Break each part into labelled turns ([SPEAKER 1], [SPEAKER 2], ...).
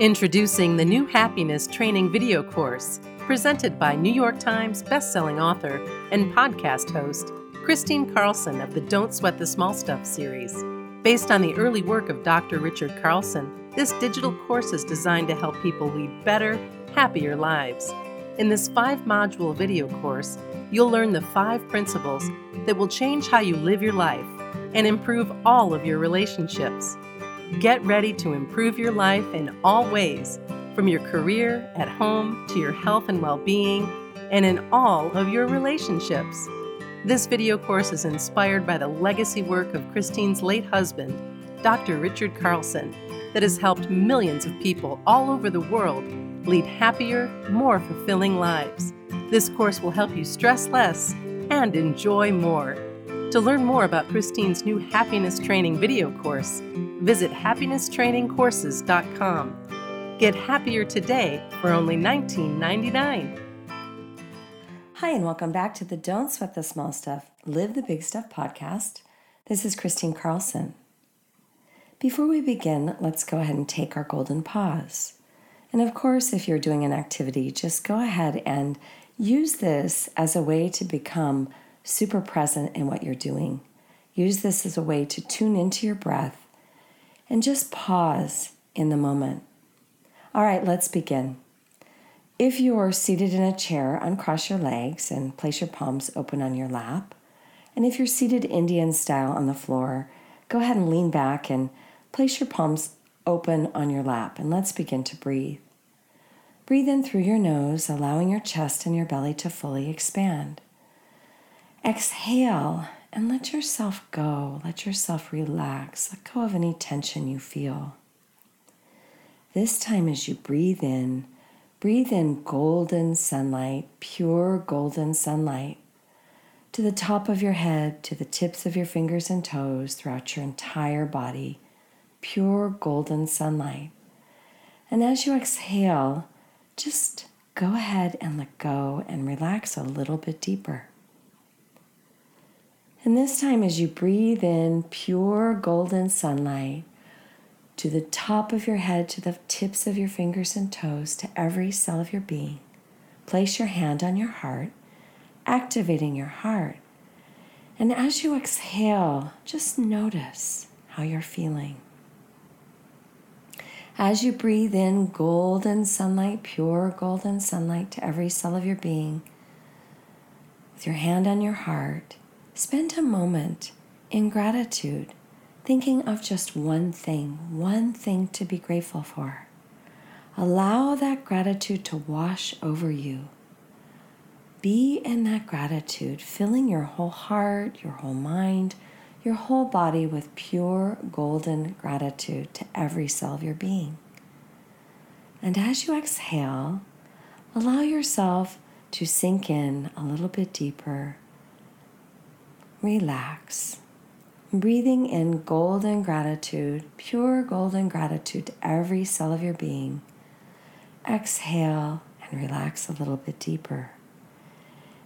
[SPEAKER 1] Introducing the new happiness training video course presented by New York Times bestselling author and podcast host Kristine Carlson of the Don't Sweat the Small Stuff series. Based on the early work of Dr. Richard Carlson, this digital course is designed to help people lead better, happier lives. In this five module video course, you'll learn the five principles that will change how you live your life and improve all of your relationships. Get ready to improve your life in all ways, from your career, at home, to your health and well being, and in all of your relationships. This video course is inspired by the legacy work of Kristine's late husband, Dr. Richard Carlson, that has helped millions of people all over the world lead happier, more fulfilling lives. This course will help you stress less and enjoy more. To learn more about Kristine's new happiness training video course, visit happinesstrainingcourses.com. Get happier today for only $19.99.
[SPEAKER 2] Hi, and welcome back to the Don't Sweat the Small Stuff, Live the Big Stuff podcast. This is Kristine Carlson. Before we begin, let's go ahead and take our golden pause. And of course, if you're doing an activity, just go ahead and use this as a way to become super present in what you're doing. Use this as a way to tune into your breath and just pause in the moment. All right, let's begin. If you are seated in a chair, uncross your legs and place your palms open on your lap. And if you're seated Indian style on the floor, go ahead and lean back and place your palms open on your lap. And let's begin to breathe. Breathe in through your nose, allowing your chest and your belly to fully expand. Exhale and let yourself go. Let yourself relax. Let go of any tension you feel. This time, as you breathe in, breathe in golden sunlight, pure golden sunlight, to the top of your head, to the tips of your fingers and toes, throughout your entire body. Pure golden sunlight. And as you exhale, just go ahead and let go and relax a little bit deeper. And this time, as you breathe in pure golden sunlight to the top of your head, to the tips of your fingers and toes, to every cell of your being, place your hand on your heart, activating your heart. And as you exhale, just notice how you're feeling. As you breathe in golden sunlight, pure golden sunlight to every cell of your being, with your hand on your heart, Spend a moment in gratitude, thinking of just one thing, one thing to be grateful for. Allow that gratitude to wash over you. Be in that gratitude, filling your whole heart, your whole mind, your whole body with pure golden gratitude to every cell of your being. And as you exhale, allow yourself to sink in a little bit deeper relax. Breathing in golden gratitude, pure golden gratitude to every cell of your being. Exhale and relax a little bit deeper.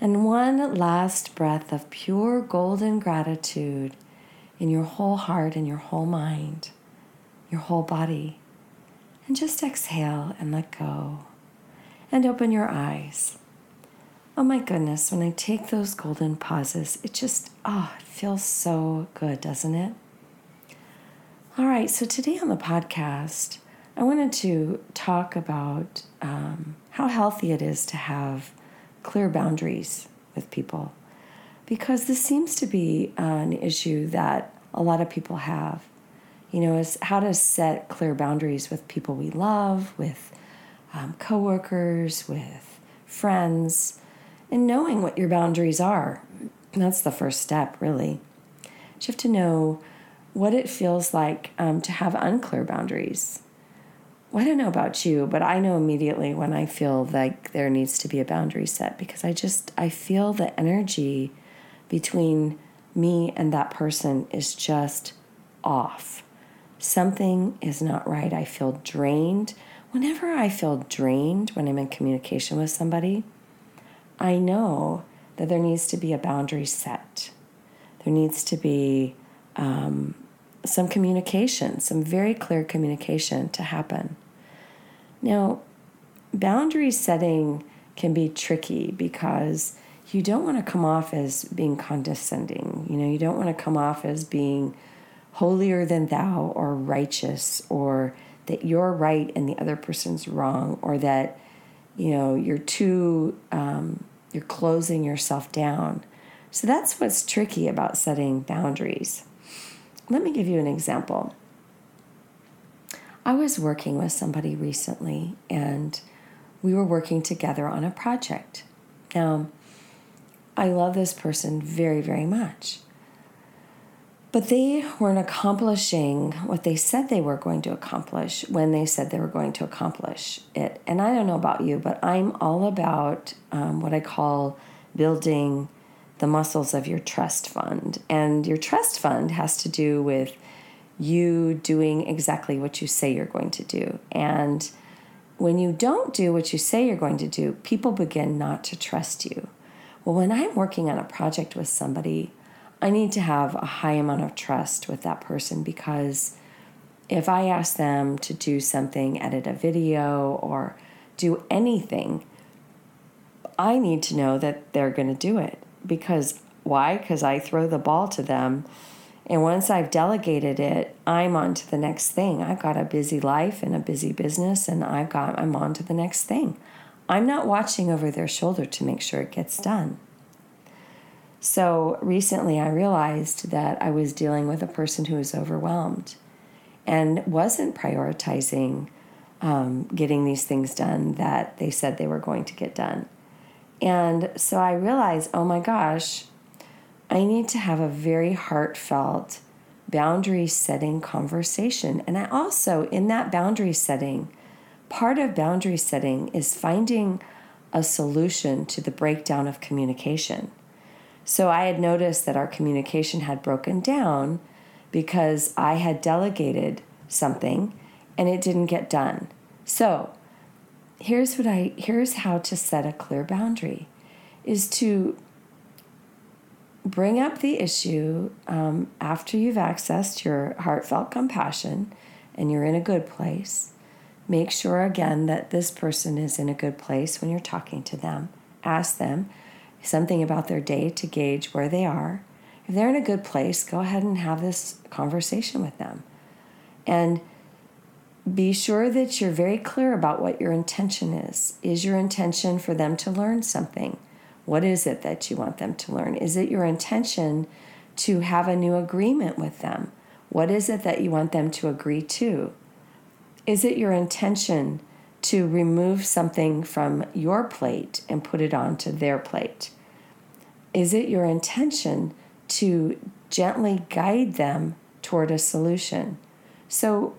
[SPEAKER 2] And one last breath of pure golden gratitude in your whole heart and your whole mind, your whole body. And just exhale and let go. And open your eyes. Oh my goodness, when I take those golden pauses, it just, oh, it feels so good, doesn't it? All right, so today on the podcast, I wanted to talk about um, how healthy it is to have clear boundaries with people because this seems to be an issue that a lot of people have. You know, is how to set clear boundaries with people we love, with um, coworkers, with friends and knowing what your boundaries are. That's the first step, really. You have to know what it feels like um, to have unclear boundaries. well, I don't know about you, but I know immediately when I feel like there needs to be a boundary set because I just I feel the energy between me and that person is just off. Something is not right. I feel drained. Whenever I feel drained when I'm in communication with somebody, I know that there needs to be a boundary set. There needs to be um, some communication, some very clear communication to happen. Now, boundary setting can be tricky because you don't want to come off as being condescending. You know, you don't want to come off as being holier than thou or righteous or that you're right and the other person's wrong or that, you know, you're too, um, you're closing yourself down. So that's what's tricky about setting boundaries. Let me give you an example. I was working with somebody recently and we were working together on a project. Now, I love this person very, very much. But they weren't accomplishing what they said they were going to accomplish when they said they were going to accomplish it. And I don't know about you, but I'm all about um, what I call building the muscles of your trust fund. And your trust fund has to do with you doing exactly what you say you're going to do. And when you don't do what you say you're going to do, people begin not to trust you. Well, when I'm working on a project with somebody, I need to have a high amount of trust with that person because if I ask them to do something, edit a video, or do anything, I need to know that they're going to do it. Because why? Because I throw the ball to them. And once I've delegated it, I'm on to the next thing. I've got a busy life and a busy business, and I've got I'm on to the next thing. I'm not watching over their shoulder to make sure it gets done. So recently I realized that I was dealing with a person who was overwhelmed and wasn't prioritizing um, getting these things done that they said they were going to get done. And so I realized, oh my gosh, I need to have a very heartfelt boundary setting conversation. And I also, in that boundary setting, part of boundary setting is finding a solution to the breakdown of communication. So I had noticed that our communication had broken down because I had delegated something and it didn't get done. So, here's what I here's how to set a clear boundary is to bring up the issue um, after you've accessed your heartfelt compassion and you're in a good place. Make sure again that this person is in a good place when you're talking to them. Ask them something about their day to gauge where they are. If they're in a good place, go ahead and have this conversation with them. And be sure that you're very clear about what your intention is. Is your intention for them to learn something? What is it that you want them to learn? Is it your intention to have a new agreement with them? What is it that you want them to agree to? Is it your intention to remove something from your plate and put it onto their plate? Is it your intention to gently guide them toward a solution? So,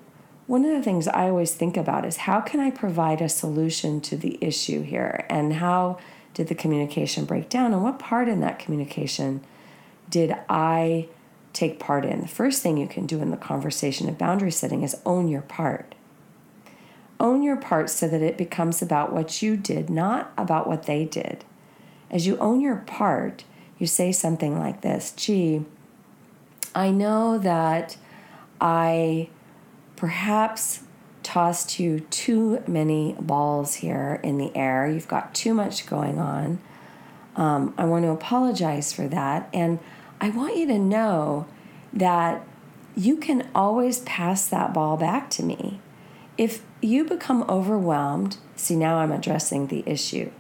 [SPEAKER 2] one of the things I always think about is how can I provide a solution to the issue here? And how did the communication break down? And what part in that communication did I take part in? The first thing you can do in the conversation of boundary setting is own your part own your part so that it becomes about what you did, not about what they did. As you own your part, you say something like this Gee, I know that I perhaps tossed you too many balls here in the air. You've got too much going on. Um, I want to apologize for that. And I want you to know that you can always pass that ball back to me. If you become overwhelmed, see, now I'm addressing the issue.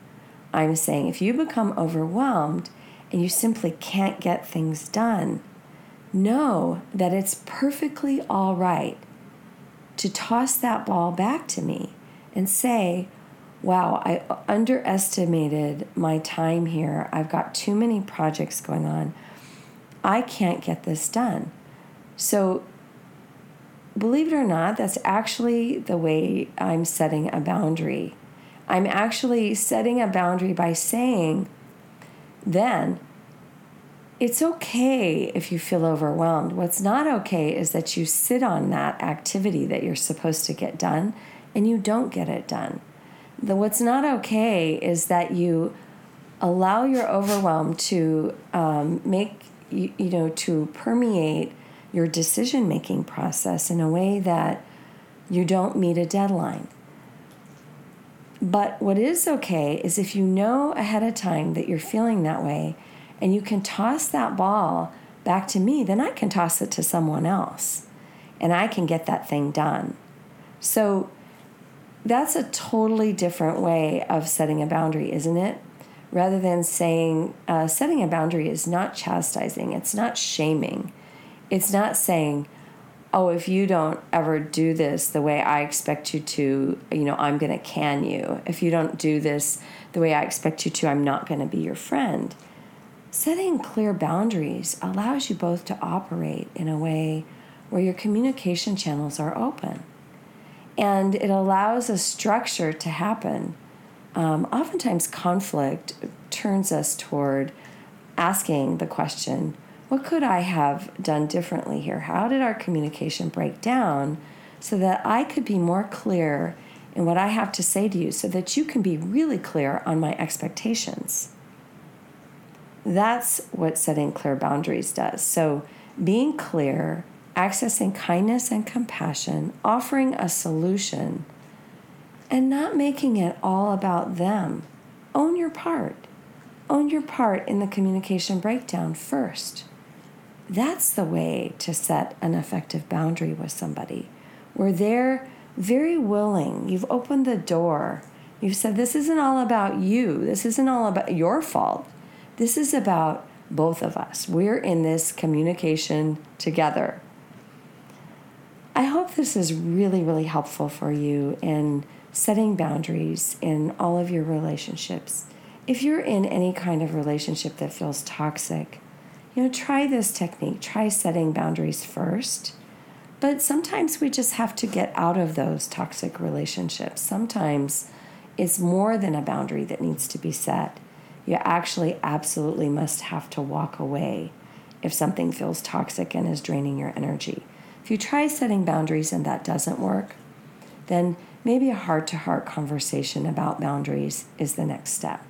[SPEAKER 2] I'm saying if you become overwhelmed and you simply can't get things done, know that it's perfectly all right to toss that ball back to me and say, Wow, I underestimated my time here. I've got too many projects going on. I can't get this done. So believe it or not, that's actually the way I'm setting a boundary. I'm actually setting a boundary by saying, then it's okay if you feel overwhelmed. What's not okay is that you sit on that activity that you're supposed to get done and you don't get it done. The, what's not okay is that you allow your overwhelm to um, make, you, you know, to permeate your decision making process in a way that you don't meet a deadline. But what is okay is if you know ahead of time that you're feeling that way and you can toss that ball back to me, then I can toss it to someone else and I can get that thing done. So that's a totally different way of setting a boundary, isn't it? Rather than saying, uh, setting a boundary is not chastising, it's not shaming, it's not saying, oh, if you don't ever do this the way I expect you to, you know, I'm going to can you. If you don't do this the way I expect you to, I'm not going to be your friend. Setting clear boundaries allows you both to operate in a way where your communication channels are open. And it allows a structure to happen. Um, oftentimes, conflict turns us toward asking the question what could I have done differently here? How did our communication break down so that I could be more clear in what I have to say to you so that you can be really clear on my expectations? That's what setting clear boundaries does. So, being clear, accessing kindness and compassion, offering a solution, and not making it all about them. Own your part. Own your part in the communication breakdown first. That's the way to set an effective boundary with somebody where they're very willing. You've opened the door. You've said, This isn't all about you. This isn't all about your fault. This is about both of us. We're in this communication together. I hope this is really, really helpful for you in setting boundaries in all of your relationships. If you're in any kind of relationship that feels toxic, you know, try this technique. Try setting boundaries first. But sometimes we just have to get out of those toxic relationships. Sometimes it's more than a boundary that needs to be set. You actually absolutely must have to walk away if something feels toxic and is draining your energy. If you try setting boundaries and that doesn't work, then maybe a heart to heart conversation about boundaries is the next step.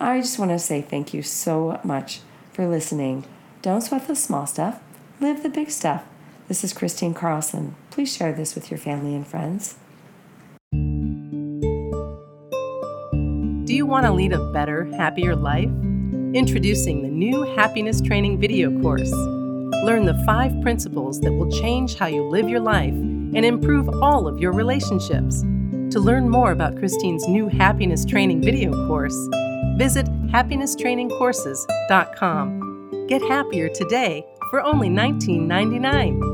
[SPEAKER 2] I just want to say thank you so much for listening. Don't sweat the small stuff, live the big stuff. This is Kristine Carlson. Please share this with your family and friends.
[SPEAKER 1] Do you want to lead a better, happier life? Introducing the new Happiness Training video course. Learn the five principles that will change how you live your life and improve all of your relationships. To learn more about Kristine's new Happiness Training video course, visit happinesstrainingcourses.com. Get happier today for only $19.99.